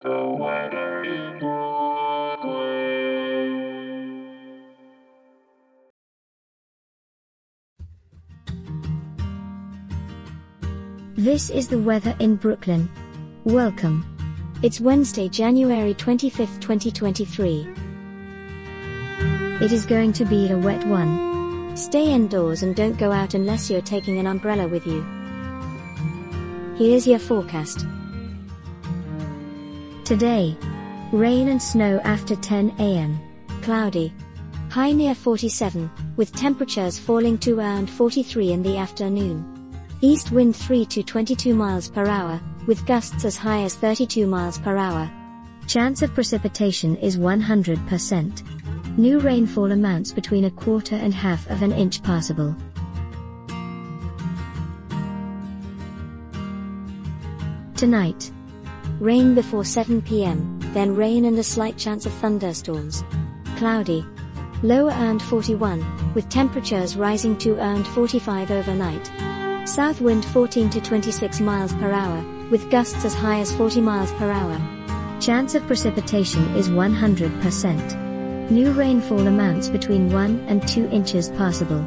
This is the weather in Brooklyn. Welcome. It's Wednesday, January 25th, 2023. It is going to be a wet one. Stay indoors and don't go out unless you're taking an umbrella with you. Here's your forecast. Today, rain and snow after 10 am. Cloudy. High near 47, with temperatures falling to around 43 in the afternoon. East wind 3 to 22 miles per hour, with gusts as high as 32 miles per hour. Chance of precipitation is 100%. New rainfall amounts between a quarter and half of an inch possible. Tonight. Rain before 7 pm, then rain and a slight chance of thunderstorms. Cloudy. Low around 41, with temperatures rising to around 45 overnight. South wind 14 to 26 miles per hour, with gusts as high as 40 miles per hour. Chance of precipitation is 100%. New rainfall amounts between 1 and 2 inches possible.